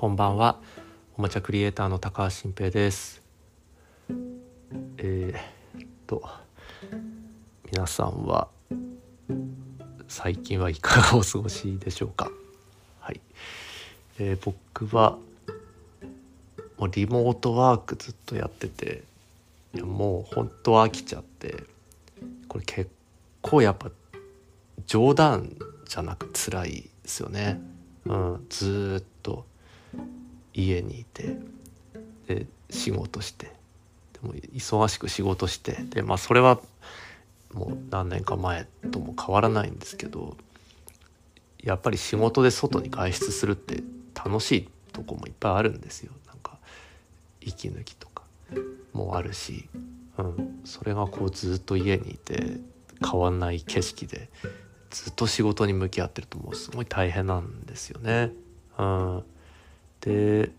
こんばんは。おもちゃクリエイターの高橋新平です。えー、っと皆さんは最近はいかがお過ごしでしょうか？はい、えー、僕はもうリモートワークずっとやってていやもう本当飽きちゃってこれ結構やっぱ冗談じゃなく辛いですよね。うん、ずっと家にいてで仕事してでも忙しく仕事してでまあそれはもう何年か前とも変わらないんですけどやっぱり仕事で外に外出するって楽しいとこもいっぱいあるんですよ。なんか息抜きとかもあるし、うん、それがこうずっと家にいて変わんない景色でずっと仕事に向き合ってるともうすごい大変なんですよね。うん、で、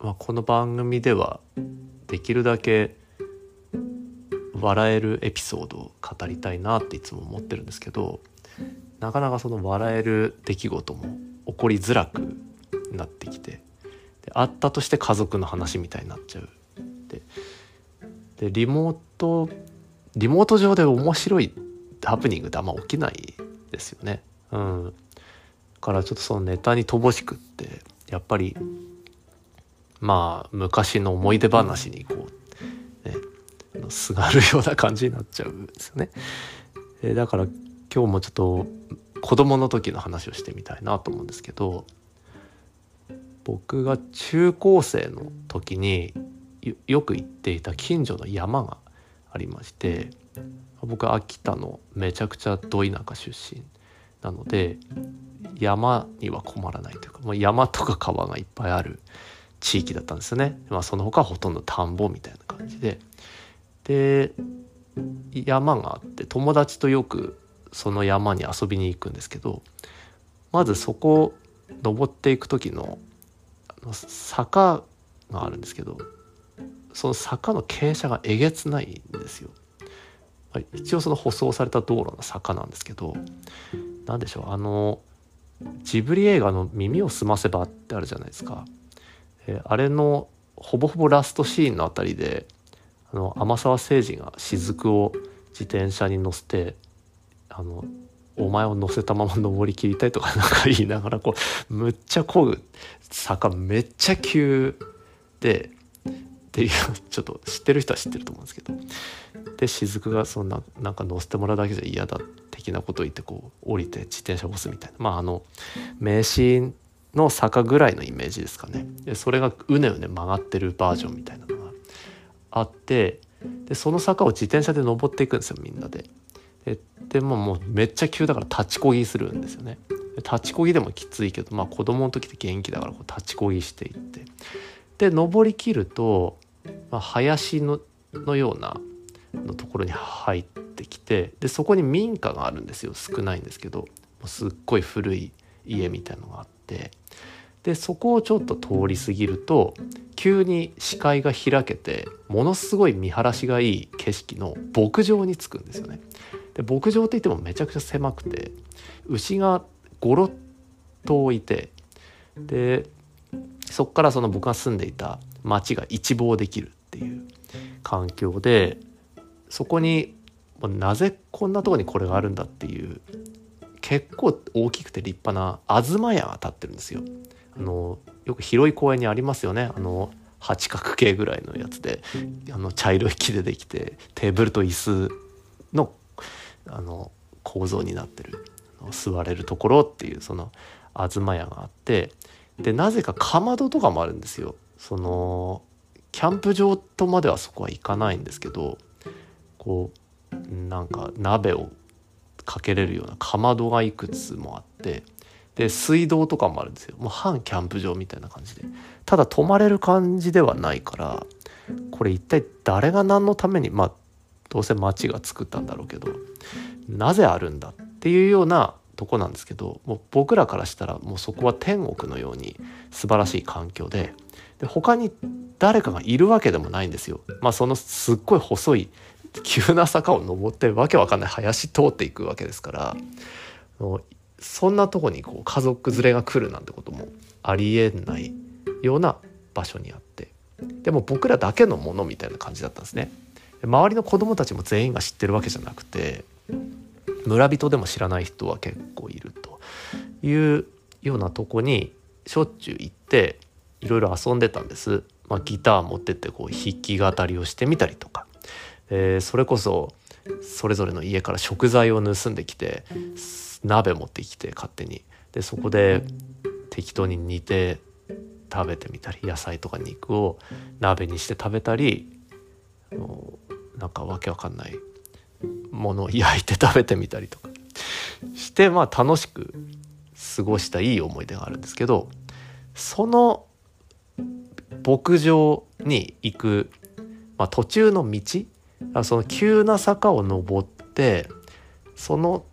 まあ、この番組ではできるだけ笑えるエピソードを語りたいなっていつも思ってるんですけどなかなかその笑える出来事も起こりづらくなってきてであったとして家族の話みたいになっちゃう。でリモートリモート上で面白いハプニングってあんま起きないですよね。うん。からちょっとそのネタに乏しくってやっぱりまあ昔の思い出話にこうねすがるような感じになっちゃうんですよね。えだから今日もちょっと子供の時の話をしてみたいなと思うんですけど僕が中高生の時によく行っていた近所の山がありまして僕は秋田のめちゃくちゃど田舎出身なので山には困らないというか、まあ、山とか川がいっぱいある地域だったんですよね、まあ、その他はほとんど田んぼみたいな感じでで山があって友達とよくその山に遊びに行くんですけどまずそこ登っていく時の坂があるんですけどその坂の傾斜がえげつないんですよ。一応その舗装された道路の坂なんですけど何でしょうあのジブリ映画の「耳をすませば」ってあるじゃないですか。えあれのほぼほぼラストシーンのあたりであの天沢誠治が雫を自転車に乗せてあのお前を乗せたまま登りきりたいとか なんか言いながらこうむっちゃ漕ぐ坂めっちゃ急でっていう ちょっと知ってる人は知ってると思うんですけど。で雫がそんななんか乗せてもらうだけじゃ嫌だ的なことを言ってこう降りて自転車を押すみたいな。まああの名シーンの坂ぐらいのイメージですかね。でそれがうねうね曲がってるバージョンみたいなのがあって。でその坂を自転車で登っていくんですよみんなで。ででももうめっちゃ急だから立ちこぎするんですよね。立ちこぎでもきついけどまあ子供の時って元気だからこう立ちこぎしていって。で登りきるとまあ、林ののようなのところに入ってきてでそこに民家があるんですよ。少ないんですけどもうすっごい古い家みたいのがあって。でそこをちょっと通り過ぎると急に視界が開けてものすごい見晴らしがいい景色の牧場に着くんですよね。で牧場って言ってもめちゃくちゃ狭くて牛がゴロッと置いてでそこからその僕が住んでいた街が一望できる。っていう環境でそこになぜこんなとこにこれがあるんだっていう結構大きくて立派な東屋が建ってるんですよ。あのよく広い公園にありますよねあの八角形ぐらいのやつであの茶色い木でできてテーブルと椅子のあの構造になってる座れるところっていうその東屋があってでなぜかかまどとかもあるんですよ。そのキャンプ場とまではそこは行かないんですけどこうなんか鍋をかけれるようなかまどがいくつもあってで水道とかもあるんですよ。もう半キャンプ場みたいな感じで。ただ泊まれる感じではないからこれ一体誰が何のためにまあどうせ町が作ったんだろうけどなぜあるんだっていうようなとこなんですけどもう僕らからしたらもうそこは天国のように素晴らしい環境でで他に誰かがいるわけでもないんですよ。まあそのすっごい細い急な坂を登ってわけわかんない林通っていくわけですからそんなとこにこう家族連れが来るなんてこともありえないような場所にあってでも僕らだけのものみたいな感じだったんですね。周りの子供たちも全員が知ってるわけじゃなくて村人でも知らない人は結構いるというようなとこにしょっちゅう行っていろいろ遊んでたんです。まあ、ギター持ってってこう弾き語りをしてみたりとか、えー、それこそそれぞれの家から食材を盗んできて鍋持ってきて勝手に。でそこで適当に煮て食べてみたり野菜とか肉を鍋にして食べたりなんかわけわかんないものを焼いて食べてみたりとか。してまあ楽しく過ごしたいい思い出があるんですけどその牧場に行く、まあ、途中の道その急な坂を登ってその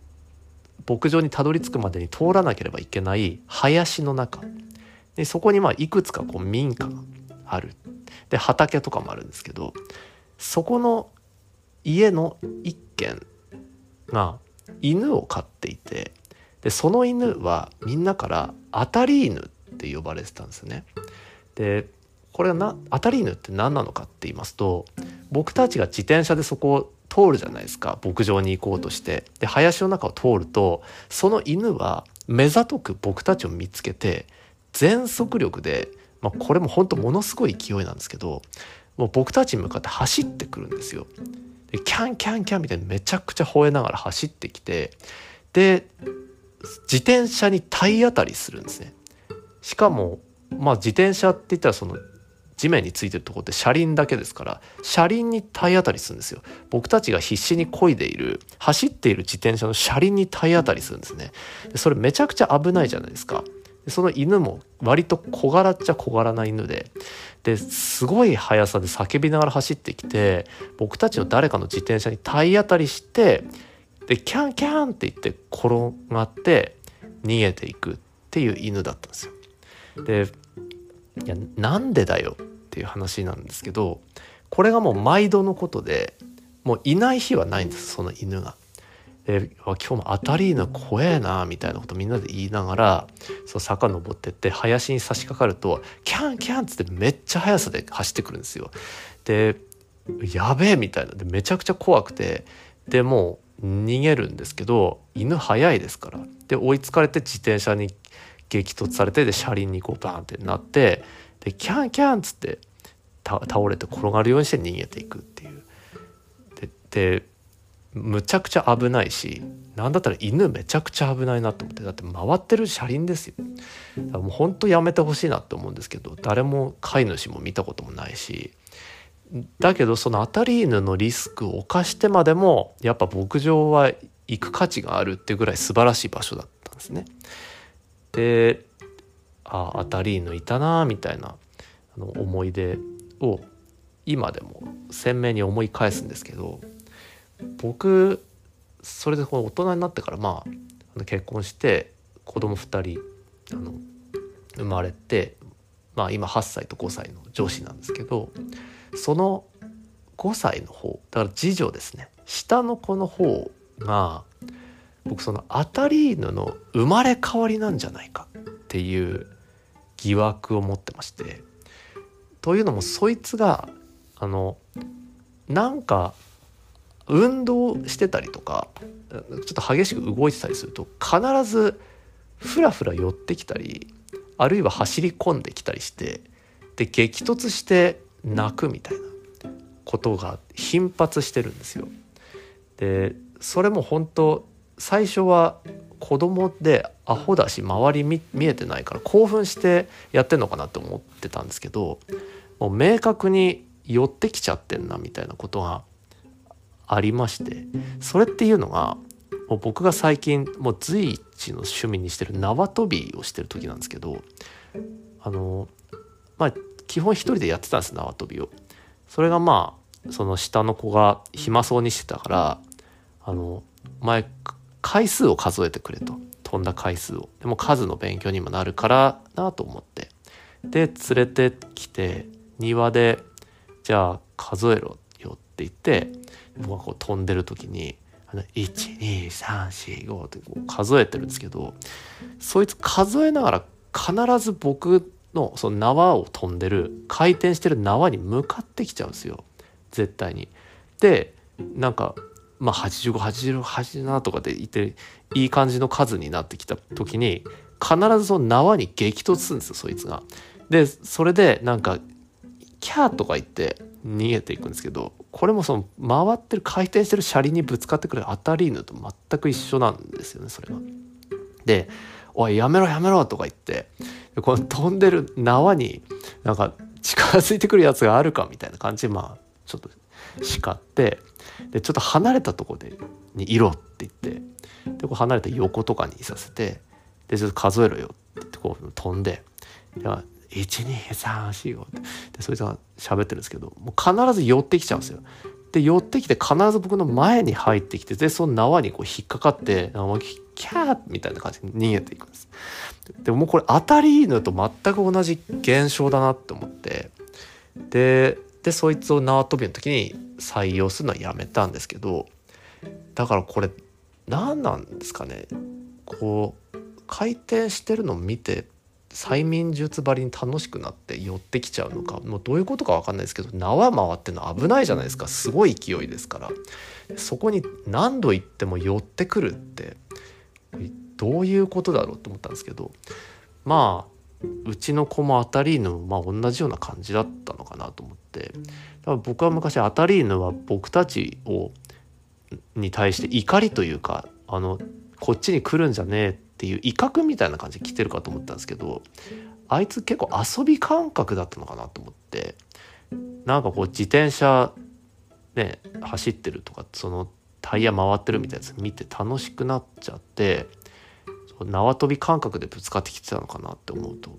牧場にたどり着くまでに通らなければいけない林の中でそこにまあいくつかこう民家があるで畑とかもあるんですけどそこの家の一軒が犬を飼っていてでその犬はみんなから当たり犬って呼ばれてたんですよね。でこれはな当たり犬って何なのかって言いますと僕たちが自転車でそこを通るじゃないですか牧場に行こうとしてで林の中を通るとその犬は目ざとく僕たちを見つけて全速力で、まあ、これも本当ものすごい勢いなんですけどもう僕たちに向かって走ってくるんですよ。でキャンキャンキャンみたいにめちゃくちゃ吠えながら走ってきてで自転車に体当たりするんですね。しかもまあ自転車って言ったらその地面についてるとこって車輪だけですから車輪に体当たりするんですよ。僕たちが必死に漕いでいる走っている自転車の車輪に体当たりするんですね。それめちゃくちゃ危ないじゃないですか。その犬も割と小柄っちゃ小柄な犬でですごい速さで叫びながら走ってきて僕たちの誰かの自転車に体当たりしてでキャンキャンって言って転がって逃げていくっていう犬だったんですよ。でいやなんでだよっていう話なんですけどこれがもう毎度のことでもういない日はないんですその犬が。で今日も当たり犬怖えなみたいなことみんなで言いながらその坂登ってって林に差し掛かるとキャンキャンっつってめっちゃ速さで走ってくるんですよ。でやべえみたいなでめちゃくちゃ怖くてでもう逃げるんですけど犬速いですからで追いつかれて自転車に激突されてで車輪にこうバーンってなってでキャンキャンっつって倒れて転がるようにして逃げていくっていう。ででむちゃくちゃ危ないし何だったら犬めちゃくちゃ危ないなと思ってだって回ってる車輪ですよだからもうほんとやめてほしいなって思うんですけど誰も飼い主も見たこともないしだけどその当たり犬のリスクを冒してまでもやっぱ牧場は行く価値があるっていうぐらい素晴らしい場所だったんですね。でああ当たり犬いたなみたいなあの思い出を今でも鮮明に思い返すんですけど僕それでこの大人になってからまあ結婚して子供2人あの生まれてまあ今8歳と5歳の上司なんですけどその5歳の方だから次女ですね。下の子の方が僕そのアタリーヌの生まれ変わりなんじゃないかっていう疑惑を持ってましてというのもそいつがあのなんか運動してたりとかちょっと激しく動いてたりすると必ずふらふら寄ってきたりあるいは走り込んできたりしてで激突して泣くみたいなことが頻発してるんですよ。でそれも本当最初は子供でアホだし周り見えてないから興奮してやってんのかなって思ってたんですけどもう明確に寄ってきちゃってんなみたいなことがありましてそれっていうのがもう僕が最近もう随一の趣味にしてる縄跳びをしてる時なんですけどあのまあ基本一人でやってたんです縄跳びを。それがまあその下の子が暇そうにしてたからあの前回数を数えてくれと。飛んだ回数を。でも数の勉強にもなるからなと思って。で連れてきて庭でじゃあ数えろよって言って僕がこう飛んでる時に12345ってこう数えてるんですけどそいつ数えながら必ず僕のその縄を飛んでる回転してる縄に向かってきちゃうんですよ。絶対に。でなんかまあ8587とかでいていい感じの数になってきた時に必ずその縄に激突するんですよそいつが。でそれでなんか「キャー」とか言って逃げていくんですけどこれもその回ってる回転してる車輪にぶつかってくる当たり犬と全く一緒なんですよねそれが。で「おいやめろやめろ」とか言ってこの飛んでる縄になんか近づいてくるやつがあるかみたいな感じでまあちょっと叱ってでちょっと離れたとこでにいろって言ってでこう離れた横とかにいさせてでちょっと数えろよって言ってこう飛んでで12345ってでそいつが喋ってるんですけどもう必ず寄ってきちゃうんですよ。で寄ってきて必ず僕の前に入ってきてでその縄にこう引っかかってキャーみたいな感じで逃げていくんです。でもうこれ当たり犬と全く同じ現象だなって思ってででそいつを縄跳びの時に採用するのはやめたんですけどだからこれ何なんですかね。こう回転してるのを見て催眠術ばりに楽しくなって寄ってきちゃうのかもうどういうことか分かんないですけど縄回ってるの危ないじゃないですか。すごい勢いですから。そこに何度行っても寄ってくるってどういうことだろうと思ったんですけどまあうちの子もアタリーヌもまあ同じような感じだったのかなと思って。だから僕は昔アタリーヌは僕たちをに対して怒りというかあのこっちに来るんじゃねえっていう威嚇みたいな感じで来てるかと思ったんですけどあいつ結構遊び感覚だったのかなと思って。なんかこう自転車ね走ってるとかそのタイヤ回ってるみたいなやつ見て楽しくなっちゃって縄跳び感覚でぶつかってきてたのかなって思うと。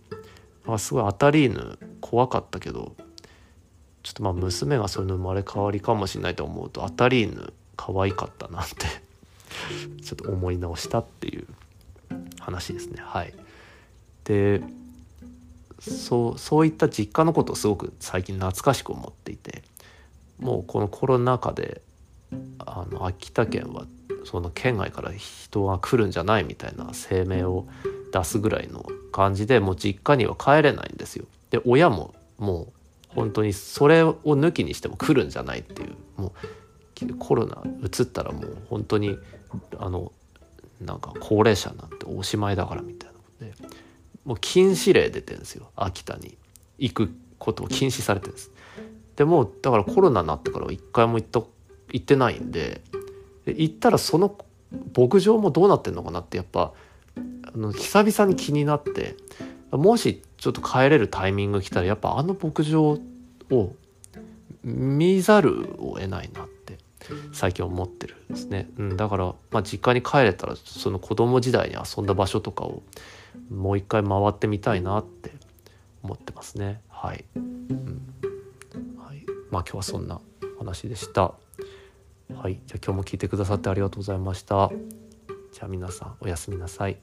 あすごい当たり犬怖かったけどちょっとまあ娘がそういうの生まれ変わりかもしれないと思うと当たり犬可愛かったなって ちょっと思い直したっていう話ですねはいでそうそういった実家のことをすごく最近懐かしく思っていてもうこのコロナ禍であの秋田県はその県外から人が来るんじゃないみたいな声明を出すぐらいの感じでもう実家には帰れないんですよ。で親ももう本当にそれを抜きにしても来るんじゃないっていう。もうコロナうつったらもう本当にあのなんか高齢者なっておしまいだからみたいなことで。もう禁止令出てるんですよ。秋田に。行くことを禁止されてるんです。でもだからコロナになってから一回も行った行ってないんで行ったらその牧場もどうなってんのかなってやっぱあの久々に気になって。もしちょっと帰れるタイミング来たらやっぱあの牧場を見ざるを得ないなって最近思ってるんですね、うん、だから、まあ、実家に帰れたらその子供時代に遊んだ場所とかをもう一回回ってみたいなって思ってますねはい、うんはい、まあ今日はそんな話でした。はい、じゃあ今日も聞いてくださってありがとうございました。じゃあ皆さんおやすみなさい。